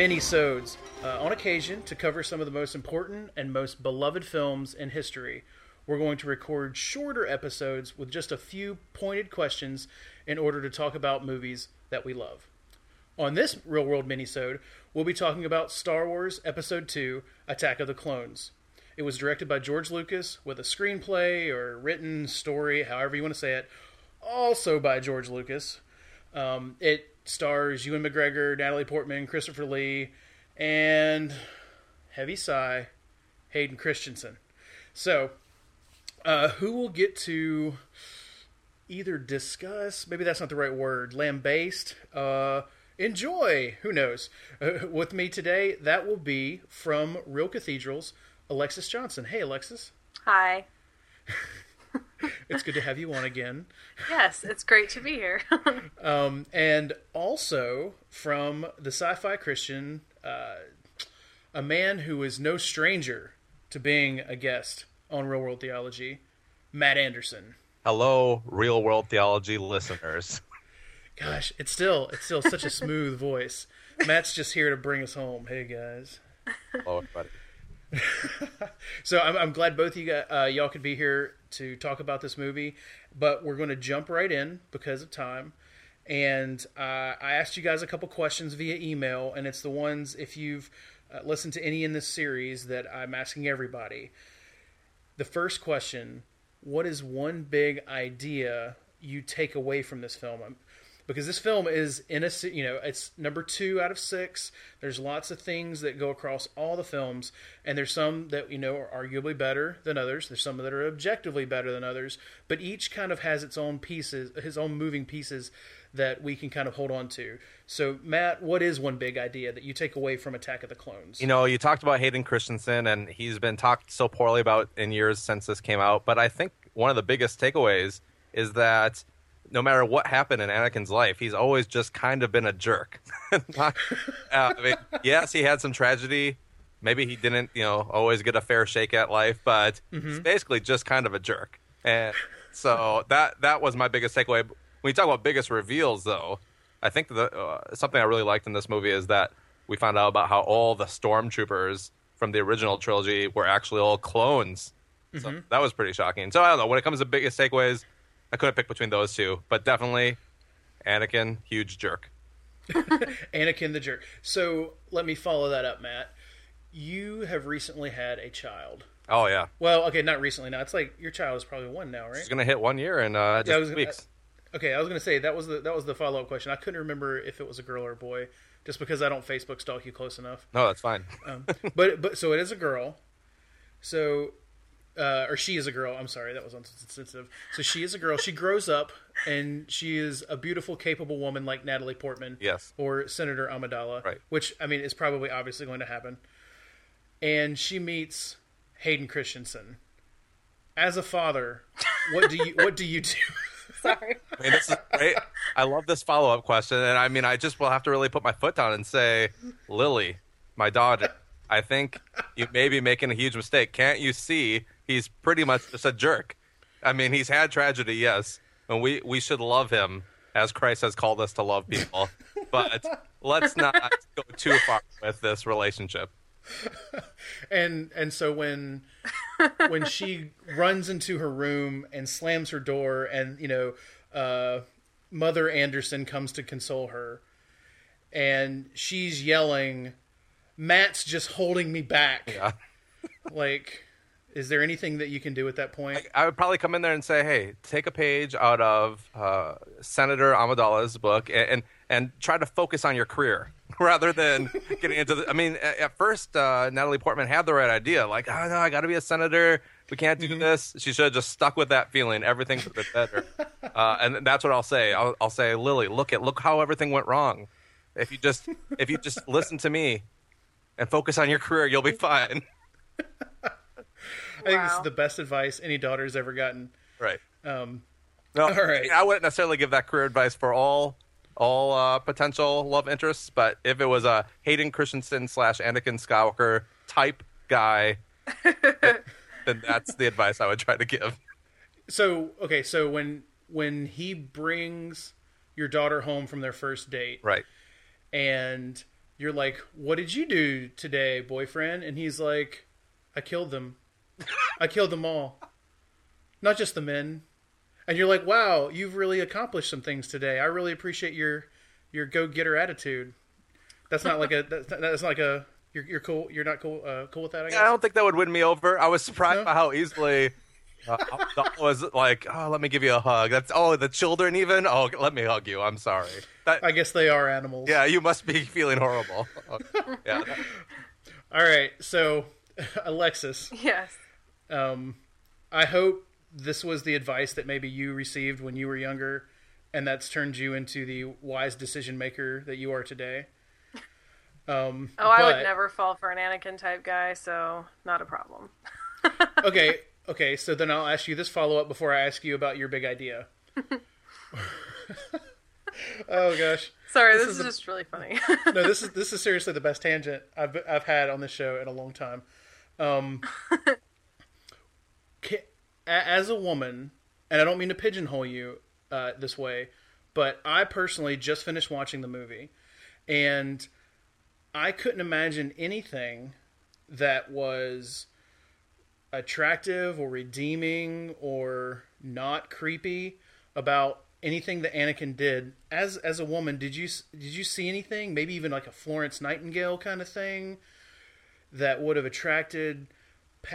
mini-sodes. Uh, on occasion, to cover some of the most important and most beloved films in history, we're going to record shorter episodes with just a few pointed questions in order to talk about movies that we love. On this Real World mini-sode, we'll be talking about Star Wars Episode 2, Attack of the Clones. It was directed by George Lucas with a screenplay or written story, however you want to say it, also by George Lucas. Um, it stars Ewan McGregor, Natalie Portman, Christopher Lee, and heavy sigh, Hayden Christensen. So, uh, who will get to either discuss, maybe that's not the right word, lambaste, uh, enjoy, who knows? Uh, with me today, that will be from Real Cathedrals, Alexis Johnson. Hey, Alexis. Hi. it's good to have you on again. Yes, it's great to be here. um, and also from the Sci Fi Christian, uh, a man who is no stranger to being a guest on Real World Theology, Matt Anderson. Hello, Real World Theology listeners. Gosh, it's still it's still such a smooth voice. Matt's just here to bring us home. Hey guys. Hello, everybody. so I'm, I'm, glad both of you got, uh, y'all could be here to talk about this movie, but we're going to jump right in because of time. And uh, I asked you guys a couple questions via email, and it's the ones if you've uh, listened to any in this series that I'm asking everybody. The first question: What is one big idea you take away from this film? Because this film is in a you know it's number two out of six. There's lots of things that go across all the films, and there's some that you know are arguably better than others. There's some that are objectively better than others, but each kind of has its own pieces, his own moving pieces that we can kind of hold on to. So, Matt, what is one big idea that you take away from Attack of the Clones? You know, you talked about Hayden Christensen, and he's been talked so poorly about in years since this came out. But I think one of the biggest takeaways is that no matter what happened in Anakin's life, he's always just kind of been a jerk. Uh, I mean, yes, he had some tragedy. Maybe he didn't, you know, always get a fair shake at life, but mm-hmm. he's basically just kind of a jerk. And so that that was my biggest takeaway. When you talk about biggest reveals, though, I think the uh, something I really liked in this movie is that we found out about how all the stormtroopers from the original trilogy were actually all clones. So mm-hmm. that was pretty shocking. So I don't know. When it comes to biggest takeaways, I could have picked between those two, but definitely Anakin, huge jerk. Anakin the jerk. So let me follow that up, Matt. You have recently had a child. Oh yeah. Well, okay, not recently. Now it's like your child is probably one now, right? She's gonna hit one year in uh, just yeah, was, weeks. Uh, okay, I was gonna say that was the that was the follow up question. I couldn't remember if it was a girl or a boy, just because I don't Facebook stalk you close enough. No, that's fine. um, but but so it is a girl. So uh, or she is a girl. I'm sorry, that was insensitive. So she is a girl. She grows up and she is a beautiful, capable woman like Natalie Portman, yes, or Senator Amidala, right? Which I mean is probably obviously going to happen. And she meets Hayden Christensen. As a father, what do you what do you do? Sorry. I mean, this is great. I love this follow up question, and I mean, I just will have to really put my foot down and say, Lily, my daughter, I think you may be making a huge mistake. Can't you see he's pretty much just a jerk. I mean, he's had tragedy, yes, and we we should love him as Christ has called us to love people. but let's not go too far with this relationship. and and so when when she runs into her room and slams her door, and you know, uh, Mother Anderson comes to console her, and she's yelling, "Matt's just holding me back." Yeah. like is there anything that you can do at that point? I, I would probably come in there and say, "Hey, take a page out of uh, Senator Amidala's book and, and, and try to focus on your career rather than getting into the." I mean, at, at first, uh, Natalie Portman had the right idea, like, "Oh no, I got to be a senator. We can't do mm-hmm. this." She should have just stuck with that feeling. Everything would have been better. uh, and that's what I'll say. I'll, I'll say, Lily, look at look how everything went wrong. If you just if you just listen to me and focus on your career, you'll be fine. I think this is the best advice any daughter's ever gotten. Right. Um, no, all right. I wouldn't necessarily give that career advice for all all uh, potential love interests, but if it was a Hayden Christensen slash Anakin Skywalker type guy, then that's the advice I would try to give. So okay, so when when he brings your daughter home from their first date, right? and you're like, "What did you do today, boyfriend?" And he's like, "I killed them. I killed them all, not just the men." And you're like, "Wow, you've really accomplished some things today. I really appreciate your your go getter attitude." That's not like a that's, that's not like a you're, you're cool. You're not cool. Uh, cool with that. I guess. I don't think that would win me over. I was surprised No? by how easily. Uh, I was like, oh, let me give you a hug. That's oh, the children even. Oh, let me hug you. I'm sorry. That, I guess they are animals. yeah, you must be feeling horrible. yeah, All right. So, Alexis, Yes. Um, I hope this was the advice that maybe you received when you were younger, and that's turned you into the wise decision maker that you are today. Um, Oh, I but- would never fall for an Anakin type guy, so not a problem. okay, okay. So then I'll ask you this follow up before I ask you about your big idea. oh gosh. Sorry, This this, is is, a- just really funny. no, this is this is seriously the best tangent I've I've had on this show in a long time. Um, as a woman, and I don't mean to pigeonhole you uh, this way, but I personally just finished watching the movie, and I couldn't imagine anything that was attractive or redeeming or not creepy about anything that Anakin did. As as a woman did you did you see anything? Maybe even like a Florence Nightingale kind of thing that would have attracted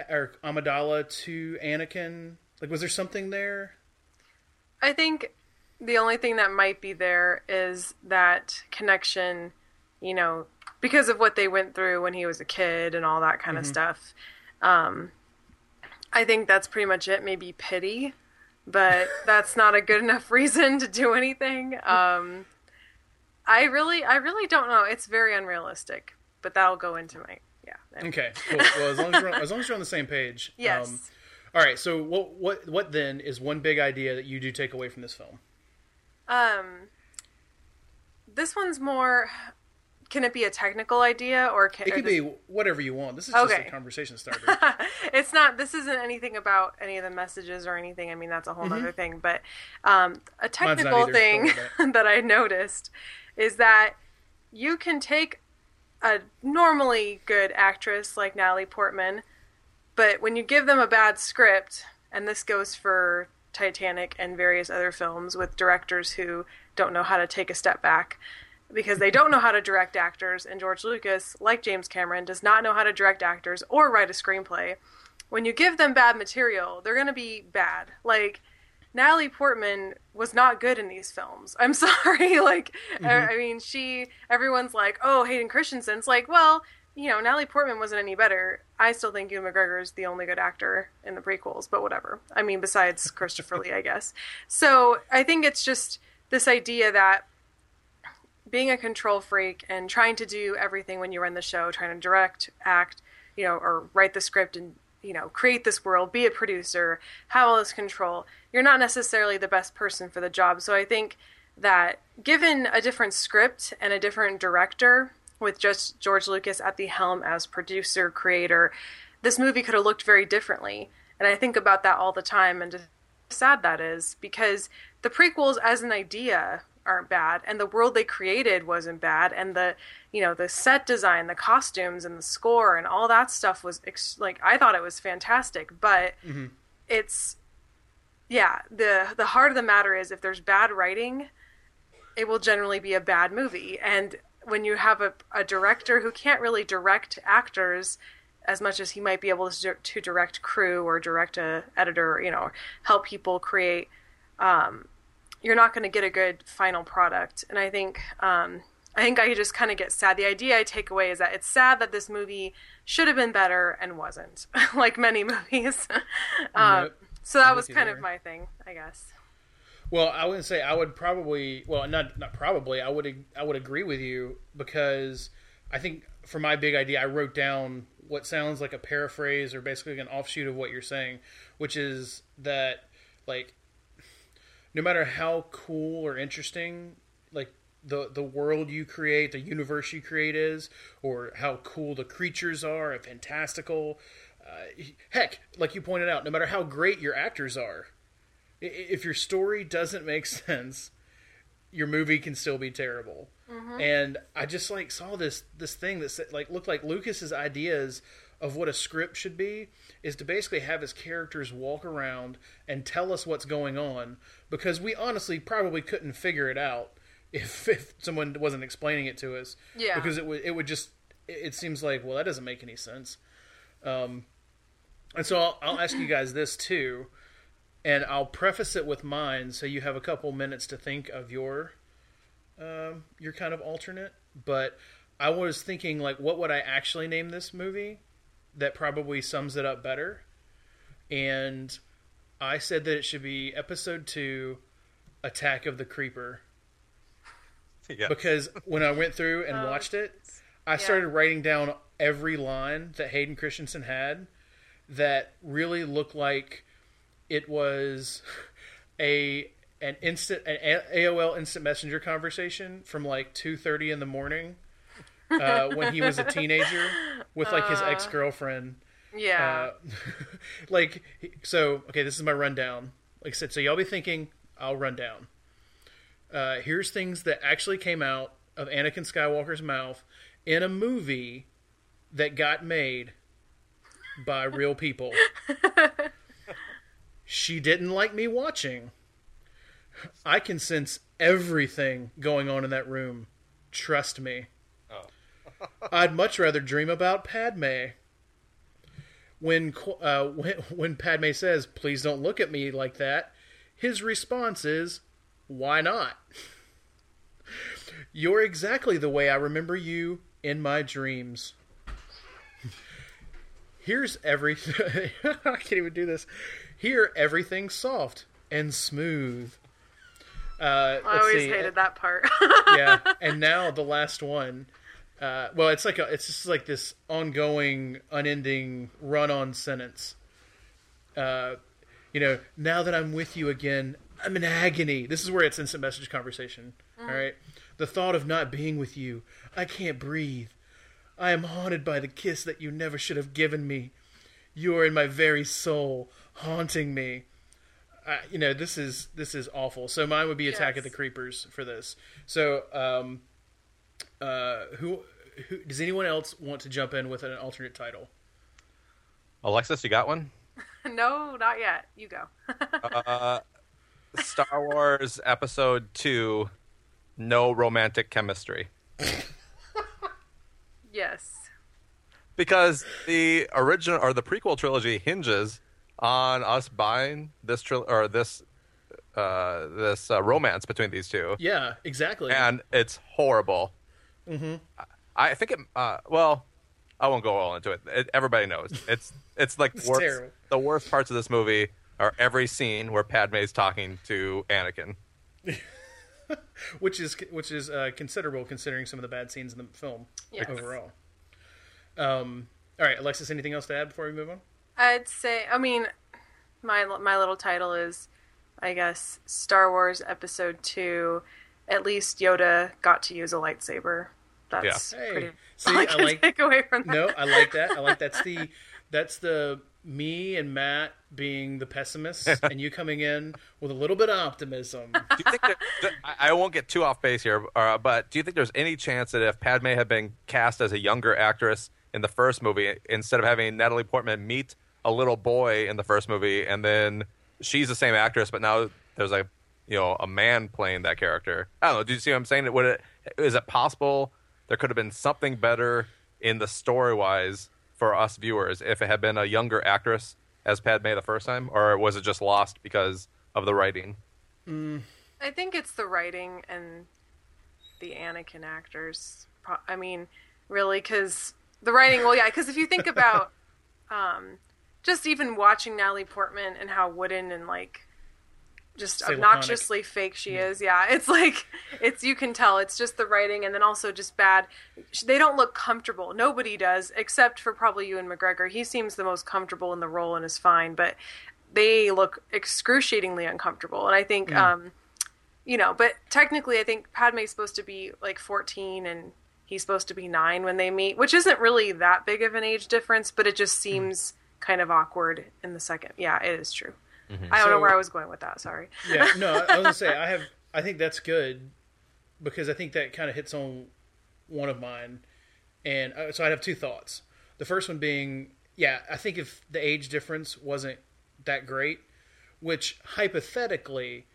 or Amidala to Anakin like was there something there I think the only thing that might be there is that connection, you know, because of what they went through when he was a kid and all that kind of stuff. Um, I think that's pretty much it. Maybe pity, but that's not a good enough reason to do anything. Um, I really, I really don't know. It's very unrealistic, but that'll go into my yeah. okay cool well as long as we're on, as long as you're on the same page Yes. um, all right so what what what then is one big idea that you do take away from this film Um, this one's more. Can it be a technical idea or can it could does- be whatever you want this is just Okay. a conversation starter it's not this isn't anything about any of the messages or anything i mean that's a whole Mm-hmm. other thing but um, a technical thing don't that i noticed is that you can take a normally good actress like natalie portman but when you give them a bad script and this goes for titanic and various other films with directors who don't know how to take a step back because they don't know how to direct actors, and George Lucas, like James Cameron, does not know how to direct actors or write a screenplay. When you give them bad material, they're going to be bad. Like, Natalie Portman was not good in these films. I'm sorry. like, I, mm-hmm. I mean, she, everyone's like, oh, Hayden Christensen's like, well, you know, Natalie Portman wasn't any better. I still think Ewan McGregor is the only good actor in the prequels, but whatever. I mean, besides Christopher Lee, I guess. So I think it's just this idea that being a control freak and trying to do everything when you run the show, trying to direct, act, you know, or write the script and you know, create this world, be a producer, have all this control. You're not necessarily the best person for the job. So I think that given a different script and a different director, with just George Lucas at the helm as producer, creator, this movie could have looked very differently. And I think about that all the time and sad that is because the prequels as an idea aren't bad and the world they created wasn't bad and the you know the set design the costumes and the score and all that stuff was ex- like i thought it was fantastic but it's yeah the the heart of the matter is if there's bad writing it will generally be a bad movie and when you have a, a director who can't really direct actors as much as he might be able to, to direct crew or direct a editor you know help people create um, you're not going to get a good final product and i think um, i think i just kind of get sad the idea i take away is that it's sad that this movie should have been better and wasn't like many movies um, so that was kind of my thing i guess Well, I wouldn't say I would probably. Well, not not probably. I would I would agree with you because I think for my big idea, I wrote down what sounds like a paraphrase or basically an offshoot of what you're saying, which is that like no matter how cool or interesting like the the world you create, the universe you create is, or how cool the creatures are, and fantastical. Uh, heck, like you pointed out, no matter how great your actors are, if your story doesn't make sense, your movie can still be terrible. And I just like saw this this thing that said, like looked like Lucas's ideas of what a script should be is to basically have his characters walk around and tell us what's going on because we honestly probably couldn't figure it out if if someone wasn't explaining it to us. Yeah. Because it would it would just it it seems like well that doesn't make any sense. Um, and so I'll, I'll ask you guys this too, and I'll preface it with mine so you have a couple minutes to think of your um, your kind of alternate. But I was thinking like, what would I actually name this movie that probably sums it up better? And I said that it should be Episode Two, Attack of the Creeper Yeah. because when I went through and oh. watched it, I started writing down every line that Hayden Christensen had that really looked like it was a an instant an AOL instant messenger conversation from like 2:30 in the morning uh, when he was a teenager with like his ex-girlfriend. Yeah. uh, like so okay this is my rundown. Like i said so y'all be thinking i'll run down. Uh, here's things that actually came out of anakin skywalker's mouth in a movie that got made by real people. She didn't like me watching. I can sense everything going on in that room. Trust me i'd much rather dream about padme when uh, when when Padme says, "Please don't look at me like that," his response is, "Why not?" You're exactly the way I remember you in my dreams. Here's everything. I can't even do this. Here, everything's soft and smooth. Uh, I always see. hated that part. yeah, and now the last one. Uh, well, it's like a, it's just like this ongoing, unending run-on sentence. Uh, you know, now that I'm with you again, I'm in agony. This is where it's instant message conversation. all right, the thought of not being with you, I can't breathe. I am haunted by the kiss that you never should have given me. You are in my very soul, haunting me. Uh, you know, this is this is awful. So mine would be Attack of the Creepers for this. So, um, uh, who, who does anyone else want to jump in with an alternate title? Alexis, you got one? no, not yet. You go. Uh, Star Wars Episode Two, no romantic chemistry. yes. because the original or the prequel trilogy hinges on us buying this tril- or this uh, this uh, romance between these two, Yeah, exactly. and it's horrible. Mm-hmm. I, I think it. Uh, well, I won't go all into it. it everybody knows it's it's like It's worst, the worst parts of this movie are every scene where Padme's talking to Anakin. which is which is uh, considerable considering some of the bad scenes in the film Yes. overall. Um, all right, Alexis, anything else to add before we move on? I'd say. I mean, my my little title is, I guess, Star Wars Episode Two. At least Yoda got to use a lightsaber. That's Hey, pretty. see, all I I like take away from that. no, I like that. I like that's the that's the me and Matt being the pessimists and you coming in with a little bit of optimism. Do you think that, that- I I won't get too off base here, uh, but do you think there's any chance that if Padme had been cast as a younger actress in the first movie, instead of having Natalie Portman meet a little boy in the first movie, and then she's the same actress, but now there's a you know a man playing that character? I don't know. Do you see what I'm saying? Would it is it possible there could have been something better in the story wise for us viewers if it had been a younger actress as Padme the first time, or was it just lost because of the writing? I think it's the writing and the Anakin actors. I mean, really, because the writing. Well, yeah, because if you think about, um, just even watching Natalie Portman and how wooden and like just Say obnoxiously fake she is. Yeah, it's like it's you can tell it's just the writing and then also just bad. They don't look comfortable. Nobody does except for probably Ewan McGregor. He seems the most comfortable in the role and is fine, but they look excruciatingly uncomfortable. And I think um you know, but technically I think Padme's supposed to be like 14 and he's supposed to be 9 when they meet, which isn't really that big of an age difference, but it just seems kind of awkward in the second. Yeah, it is true. I don't know where I was going with that. Sorry. yeah, no, I was gonna say I have. I think that's good because I think that kind of hits on one of mine, and uh, so I have two thoughts. The first one being, yeah, I think if the age difference wasn't that great, which hypothetically,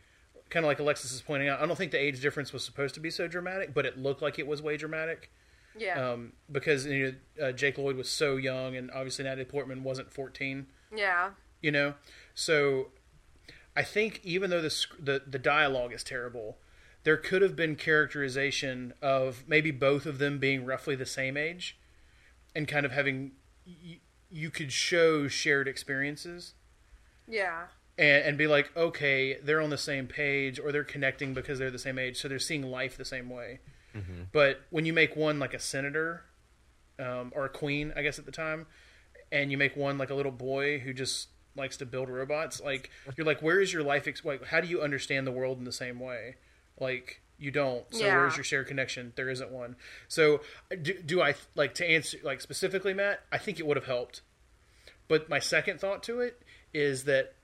kind of like Alexis is pointing out, I don't think the age difference was supposed to be so dramatic, but it looked like it was way dramatic. Yeah. Um, because you know, uh, Jake Lloyd was so young, and obviously Natalie Portman wasn't fourteen. yeah. You know, so I think even though the the the dialogue is terrible, there could have been characterization of maybe both of them being roughly the same age, and kind of having y- you could show shared experiences Yeah. and, and be like, okay, they're on the same page or they're connecting because they're the same age, so they're seeing life the same way. But when you make one like a senator um, or a queen, I guess at the time, and you make one like a little boy who just likes to build robots, like you're like, where is your life? Ex- like, how do you understand the world in the same way? Like you don't. So Yeah. where's your shared connection? There isn't one. So uh, do, do I like to answer like specifically, Matt? I think it would have helped. But my second thought to it is that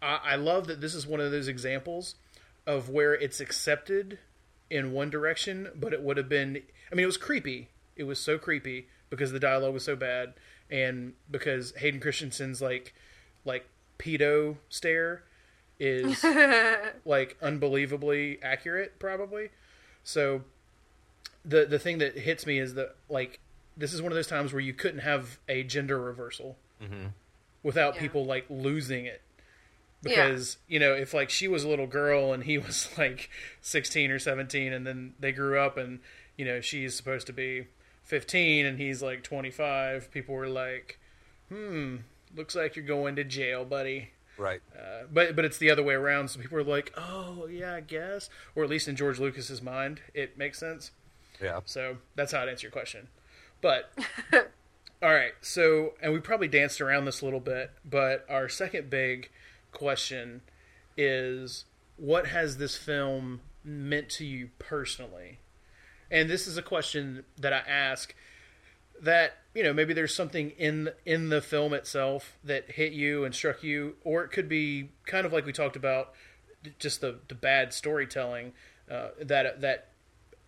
I, I love that this is one of those examples of where it's accepted in one direction, but it would have been. I mean, it was creepy. It was so creepy because the dialogue was so bad, and because Hayden Christensen's like, like pedo stare is like unbelievably accurate, probably. So, the the thing that hits me is that like this is one of those times where you couldn't have a gender reversal without Yeah. people like losing it Yeah. because you know if like she was a little girl and he was like 16 or 17 and then they grew up and you know she's supposed to be 15 and he's like 25 people were like hmm looks like you're going to jail buddy Right. uh, but but it's the other way around so people are like oh yeah i guess or at least in george lucas's mind it makes sense Yeah. so that's how I'd answer your question. But all right, so and we probably danced around this a little bit, but our second big question is what has this film meant to you personally? And this is a question that I ask that, you know, maybe there's something in in the film itself that hit you and struck you or it could be kind of like we talked about just the the bad storytelling uh, that that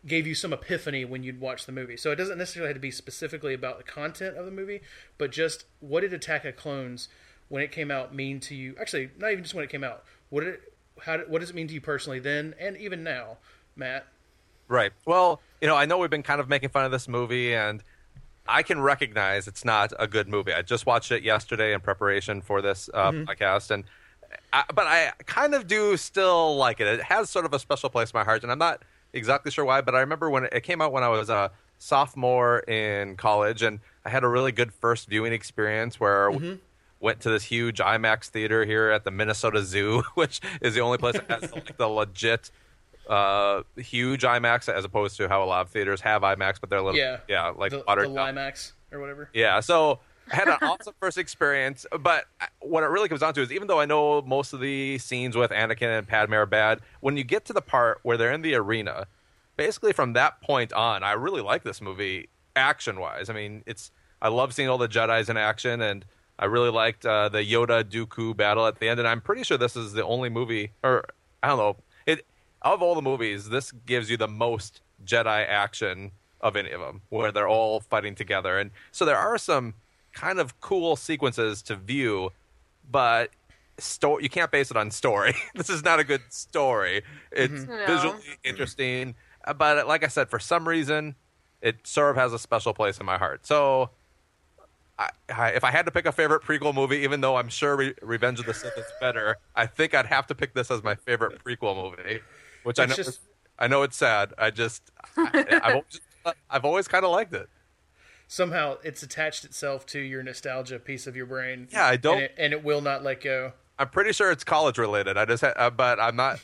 gave you some epiphany when you'd watch the movie. So it doesn't necessarily have to be specifically about the content of the movie, but just what did Attack of Clones when it came out mean to you? Actually, not even just when it came out. What did it, how did, what does it mean to you personally then and even now, Matt? Right. Well, you know, I know we've been kind of making fun of this movie, and I can recognize it's not a good movie. I just watched it yesterday in preparation for this uh, podcast, and I, but I kind of do still like it. It has sort of a special place in my heart, and I'm not exactly sure why, but I remember when it came out when I was a sophomore in college, and I had a really good first viewing experience where. we Went to this huge IMAX theater here at the Minnesota Zoo, which is the only place that has like the legit uh, huge IMAX as opposed to how a lot of theaters have IMAX, but they're a little Yeah. yeah, like the, the. Limax or whatever. Yeah, so I had an awesome first experience, but what it really comes down to is even though I know most of the scenes with Anakin and Padme are bad, when you get to the part where they're in the arena, basically from that point on, I really like this movie action wise. I mean, it's I love seeing all the Jedi's in action, and I really liked uh, the Yoda Dooku battle at the end. And I'm pretty sure this is the only movie, or I don't know, of all the movies, this gives you the most Jedi action of any of them, where they're all fighting together. And so there are some kind of cool sequences to view, but sto- you can't base it on story. this is not a good story. It's mm-hmm. No. visually interesting, but like I said, for some reason, it sort of has a special place in my heart. So. I, I, if I had to pick a favorite prequel movie, even though I'm sure Re- Revenge of the Sith is better, I think I'd have to pick this as my favorite prequel movie. Which I know, just- I know it's sad. I just, I, I've always, I've always kind of liked it. Somehow it's attached itself to your nostalgia piece of your brain. Yeah, I don't- and it, and it will not let go. I'm pretty sure it's college related. I just, ha- uh, but I'm not.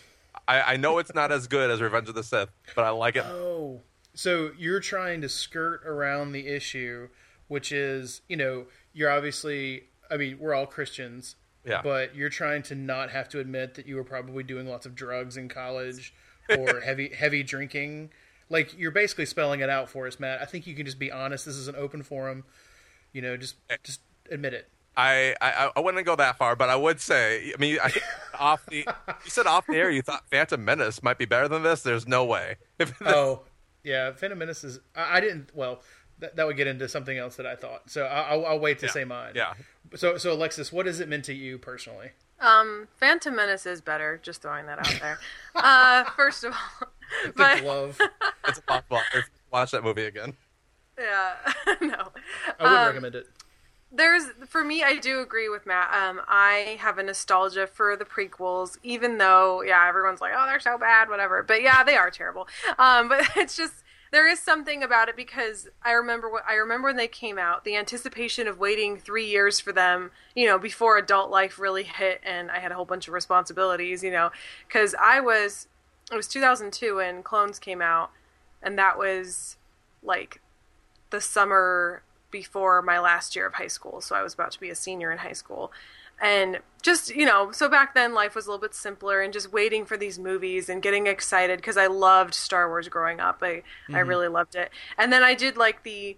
I, I know it's not as good as Revenge of the Sith, but I like it. Oh, so you're trying to skirt around the issue, which is, you know, you're obviously, I mean, we're all Christians, Yeah. but you're trying to not have to admit that you were probably doing lots of drugs in college or heavy heavy drinking. Like you're basically spelling it out for us, Matt. I think you can just be honest. This is an open forum. You know, just eh. just admit it. I, I I wouldn't go that far, but I would say. I mean, I, off the you said off the air, you thought Phantom Menace might be better than this. There's no way. oh, yeah, Phantom Menace is. I, I didn't. Well, that, that would get into something else that I thought. So I, will I'll wait to Yeah. say mine. Yeah. So so Alexis, what has it meant to you personally? Um, Phantom Menace is better. Just throwing that out there. uh, first of all, The but glove. It's possible. Watch that movie again. yeah, no. I would Um, recommend it. There's for me, I do agree with Matt. Um, I have a nostalgia for the prequels, even though yeah, everyone's like, oh, they're so bad, whatever. But yeah, they are terrible. Um, but it's just there is something about it because I remember what I remember when they came out, the anticipation of waiting three years for them, you know, before adult life really hit, and I had a whole bunch of responsibilities, you know, because I was it was 2002 when Clones came out, and that was like the summer before my last year of high school. So I was about to be a senior in high school. And just, you know, so back then life was a little bit simpler and just waiting for these movies and getting excited because I loved Star Wars growing up. I, I really loved it. And then I did like the,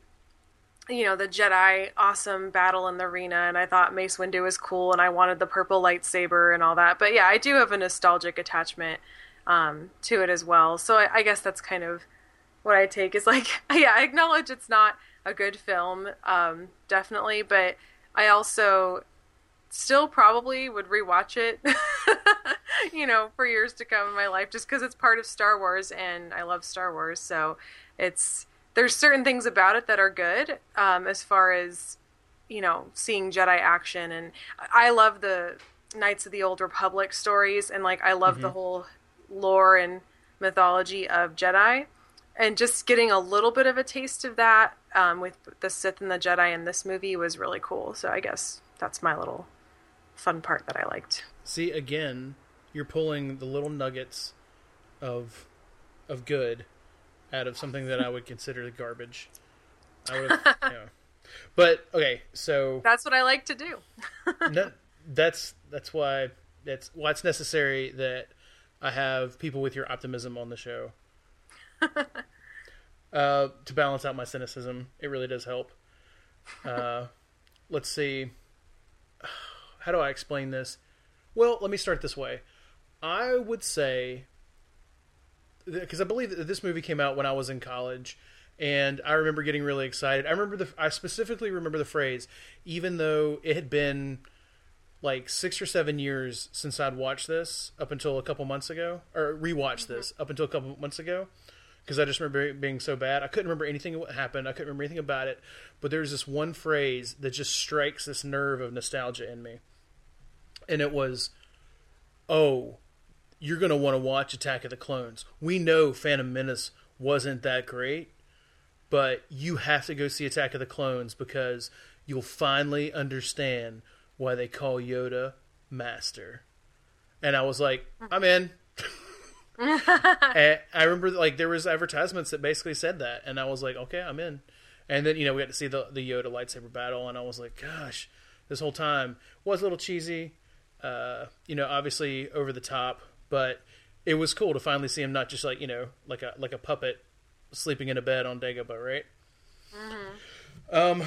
you know, the Jedi awesome battle in the arena and I thought Mace Windu was cool and I wanted the purple lightsaber and all that. But yeah, I do have a nostalgic attachment um, to it as well. So I, I guess that's kind of what I take is like, yeah, I acknowledge it's not a good film, um, definitely, but I also still probably would rewatch it, you know, for years to come in my life, just because it's part of Star Wars and I love Star Wars. So it's there's certain things about it that are good, um, as far as you know, seeing Jedi action, and I love the Knights of the Old Republic stories, and like I love the whole lore and mythology of Jedi and just getting a little bit of a taste of that um, with the Sith and the Jedi in this movie was really cool. So I guess that's my little fun part that I liked. See again, you're pulling the little nuggets of of good out of something that I would consider garbage. I would, have, you know. But okay, so That's what I like to do. no, that's that's why that's why it's necessary that I have people with your optimism on the show. uh, to balance out my cynicism, it really does help. Uh, let's see. How do I explain this? Well, let me start this way. I would say because I believe that this movie came out when I was in college, and I remember getting really excited. I remember the I specifically remember the phrase, even though it had been like six or seven years since I'd watched this up until a couple months ago, or rewatched mm-hmm. this up until a couple months ago, because I just remember it being so bad. I couldn't remember anything of what happened. I couldn't remember anything about it. But there's this one phrase that just strikes this nerve of nostalgia in me, and it was, "Oh, you're gonna want to watch Attack of the Clones. We know Phantom Menace wasn't that great." But you have to go see Attack of the Clones because you'll finally understand why they call Yoda Master. And I was like, I'm in. I remember like there was advertisements that basically said that, and I was like, okay, I'm in. And then you know we got to see the the Yoda lightsaber battle, and I was like, gosh, this whole time was a little cheesy, uh, you know, obviously over the top, but it was cool to finally see him not just like you know like a like a puppet sleeping in a bed on Dagobah, right? Um,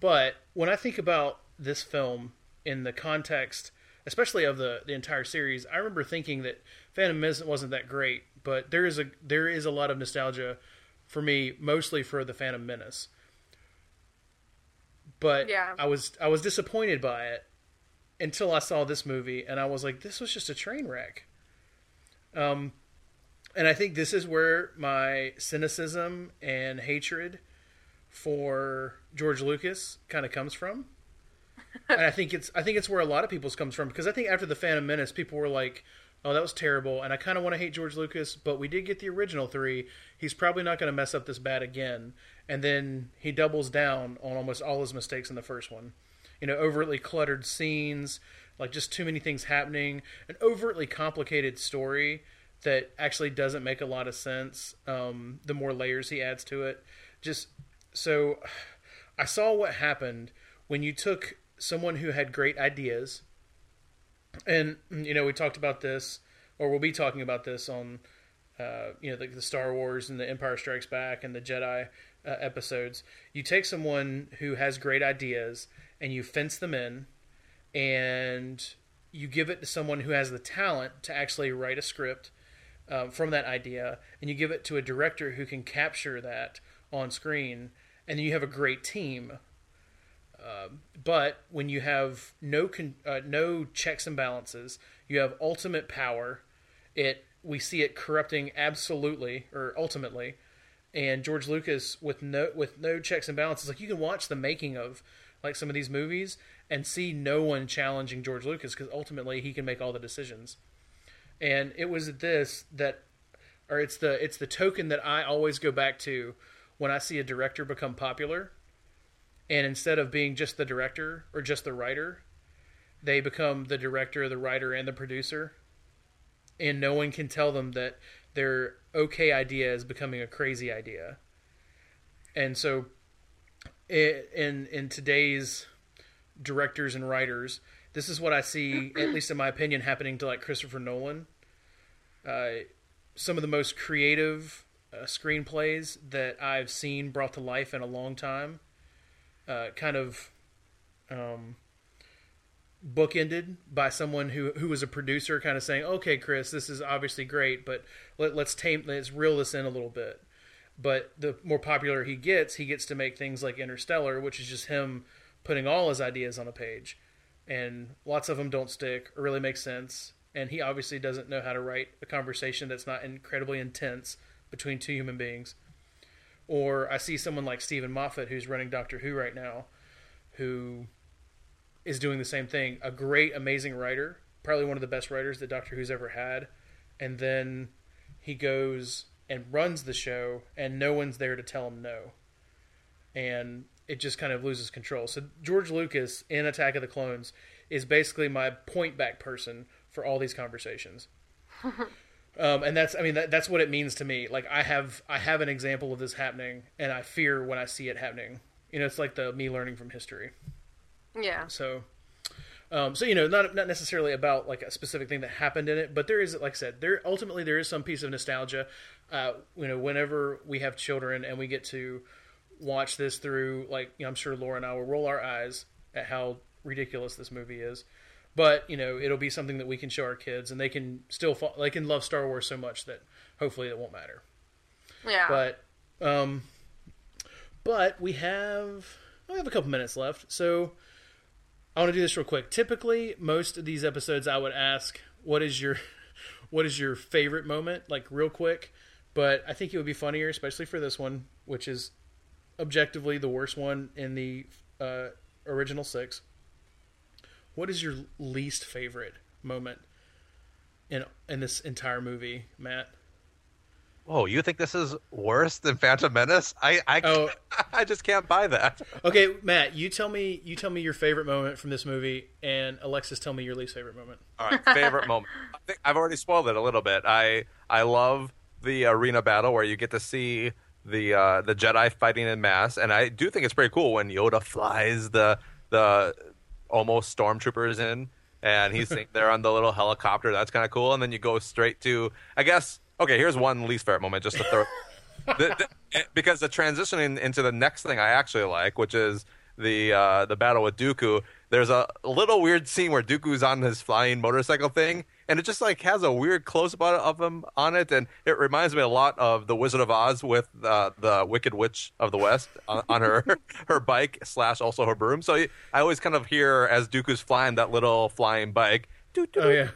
but when I think about this film in the context, especially of the the entire series, I remember thinking that Phantom Menace wasn't that great, but there is a there is a lot of nostalgia for me, mostly for the Phantom Menace. But Yeah. I was I was disappointed by it until I saw this movie, and I was like, this was just a train wreck. Um, and I think this is where my cynicism and hatred for George Lucas kind of comes from. and I think it's I think it's where a lot of people's comes from because I think after the Phantom Menace, people were like, "Oh, that was terrible," and I kind of want to hate George Lucas, but we did get the original three. He's probably not going to mess up this bad again. And then he doubles down on almost all his mistakes in the first one. You know, overtly cluttered scenes, like just too many things happening, an overtly complicated story that actually doesn't make a lot of sense. Um, the more layers he adds to it, just so I saw what happened when you took someone who had great ideas, and you know we talked about this, or we'll be talking about this on, uh, you know, the, the Star Wars and the Empire Strikes Back and the Jedi uh, episodes. You take someone who has great ideas and you fence them in, and you give it to someone who has the talent to actually write a script um, from that idea, and you give it to a director who can capture that on screen, and you have a great team. Um, but when you have no con- uh, no checks and balances, you have ultimate power. It we see it corrupting absolutely or ultimately, and George Lucas with no with no checks and balances. Like you can watch the making of like some of these movies and see no one challenging George Lucas because ultimately he can make all the decisions. And it was this that, or it's the it's the token that I always go back to when I see a director become popular, and instead of being just the director or just the writer, they become the director, the writer, and the producer, and no one can tell them that their okay idea is becoming a crazy idea. And so, in in today's directors and writers, this is what I see, at least in my opinion, happening to like Christopher Nolan. Uh, some of the most creative uh, screenplays that I've seen brought to life in a long time, uh, kind of um, bookended by someone who who was a producer, kind of saying, "Okay, Chris, this is obviously great, but let, let's tame, let's reel this in a little bit." But the more popular he gets, he gets to make things like Interstellar, which is just him putting all his ideas on a page, and lots of them don't stick or really make sense. And he obviously doesn't know how to write a conversation that's not incredibly intense between two human beings. Or I see someone like Steven Moffat, who's running Doctor Who right now, who is doing the same thing. A great, amazing writer, probably one of the best writers that Doctor Who's ever had. And then he goes and runs the show, and no one's there to tell him no. And it just kind of loses control. So George Lucas in Attack of the Clones is basically my point back person for all these conversations. um, and that's I mean that, that's what it means to me. Like I have I have an example of this happening, and I fear when I see it happening. You know, it's like the me learning from history. Yeah. So. Um, so you know, not not necessarily about like a specific thing that happened in it, but there is, like I said, there ultimately there is some piece of nostalgia. Uh, you know, whenever we have children and we get to watch this through like you know, I'm sure Laura and I will roll our eyes at how ridiculous this movie is. But you know, it'll be something that we can show our kids, and they can still fall, they can love Star Wars so much that hopefully it won't matter. Yeah. But um, but we have we have a couple minutes left, so I want to do this real quick. Typically, most of these episodes, I would ask, "What is your what is your favorite moment?" Like real quick. But I think it would be funnier, especially for this one, which is objectively the worst one in the uh, original six. What is your least favorite moment in in this entire movie, Matt? Whoa, you think this is worse than Phantom Menace? I I, Oh. I just can't buy that. Okay, Matt, you tell me you tell me your favorite moment from this movie, and Alexis, tell me your least favorite moment. All right, favorite moment. I think I've already spoiled it a little bit. I I love the arena battle where you get to see the uh, the Jedi fighting in mass, and I do think it's pretty cool when Yoda flies the the almost stormtroopers in, and he's sitting there on the little helicopter. That's kind of cool. And then you go straight to, I guess. Okay, here's one least favorite moment, just to throw. the, the, because the transitioning into the next thing I actually like, which is the uh, the battle with Dooku. There's a little weird scene where Dooku's on his flying motorcycle thing, and it just like has a weird close up of him on it, and it reminds me a lot of the Wizard of Oz with uh, the Wicked Witch of the West on, on her her bike slash also her broom. So I always kind of hear as Dooku's flying that little flying bike. doo, doo, Oh yeah,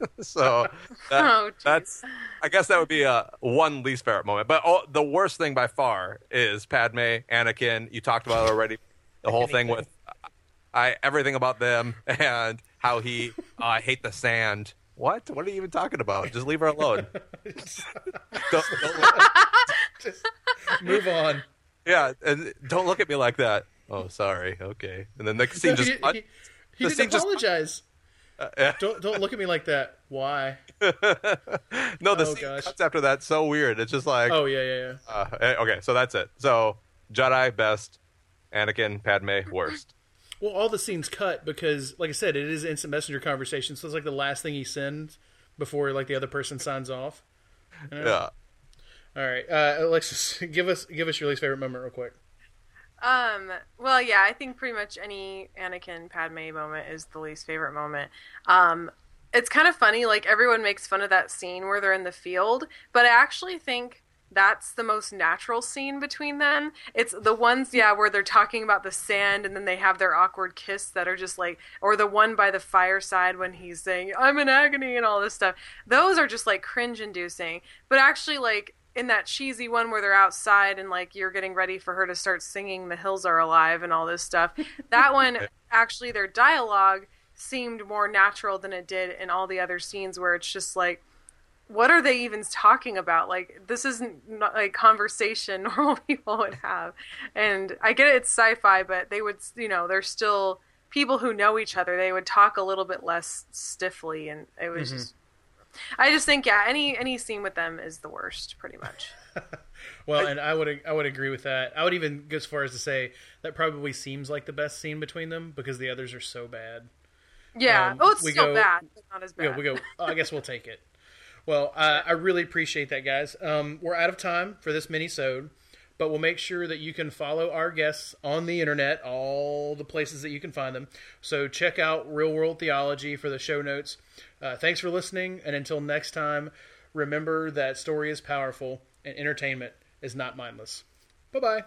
so that- Oh, that's I guess that would be a one least favorite moment. But the worst thing by far is Padme, Anakin. You talked about it already. The whole thing with I everything about them and how he uh, I hate the sand. What? What are you even talking about? Just leave her alone. don't, don't, just move on. yeah, and don't look at me like that. Oh, sorry. Okay. And then the scene No, just he, he, he the didn't just- apologize. Yeah. Don't don't look at me like that. Why? no, the Oh, scene cuts after that. So weird. It's just like Oh yeah, yeah, yeah. Uh, eh, okay, so that's it. So Jedi best, Anakin, Padme worst. Well, all the scenes cut because, like I said, it is instant messenger conversation, so it's like the last thing he sends before like the other person signs off. Yeah. All right, uh, Alexis, give us give us your least favorite moment real quick. Um. Well, yeah, I think pretty much any Anakin Padme moment is the least favorite moment. Um, it's kind of funny. Like everyone makes fun of that scene where they're in the field, but I actually think that's the most natural scene between them. It's the ones, yeah, where they're talking about the sand and then they have their awkward kiss that are just like, or the one by the fireside when he's saying, I'm in agony and all this stuff. Those are just like cringe inducing. But actually, like, in that cheesy one where they're outside and like you're getting ready for her to start singing the hills are alive and all this stuff. That one actually their dialogue seemed more natural than it did in all the other scenes where it's just like what are they even talking about? Like this isn't not like conversation normal people would have. And i get it it's sci-fi but they would you know they're still people who know each other. They would talk a little bit less stiffly and it was mm-hmm. just I just think yeah, any any scene with them is the worst, pretty much. well, and I would I would agree with that. I would even go as far as to say that probably seems like the best scene between them because the others are so bad. Yeah. Um, oh, it's still go, bad, not as bad. We go. We go oh, I guess we'll take it. Well, uh, I really appreciate that, guys. Um, we're out of time for this mini-sode, but we'll make sure that you can follow our guests on the internet, all the places that you can find them. So check out Real World Theology for the show notes. Uh, thanks for listening, and until next time, remember that story is powerful and entertainment is not mindless. Bye bye.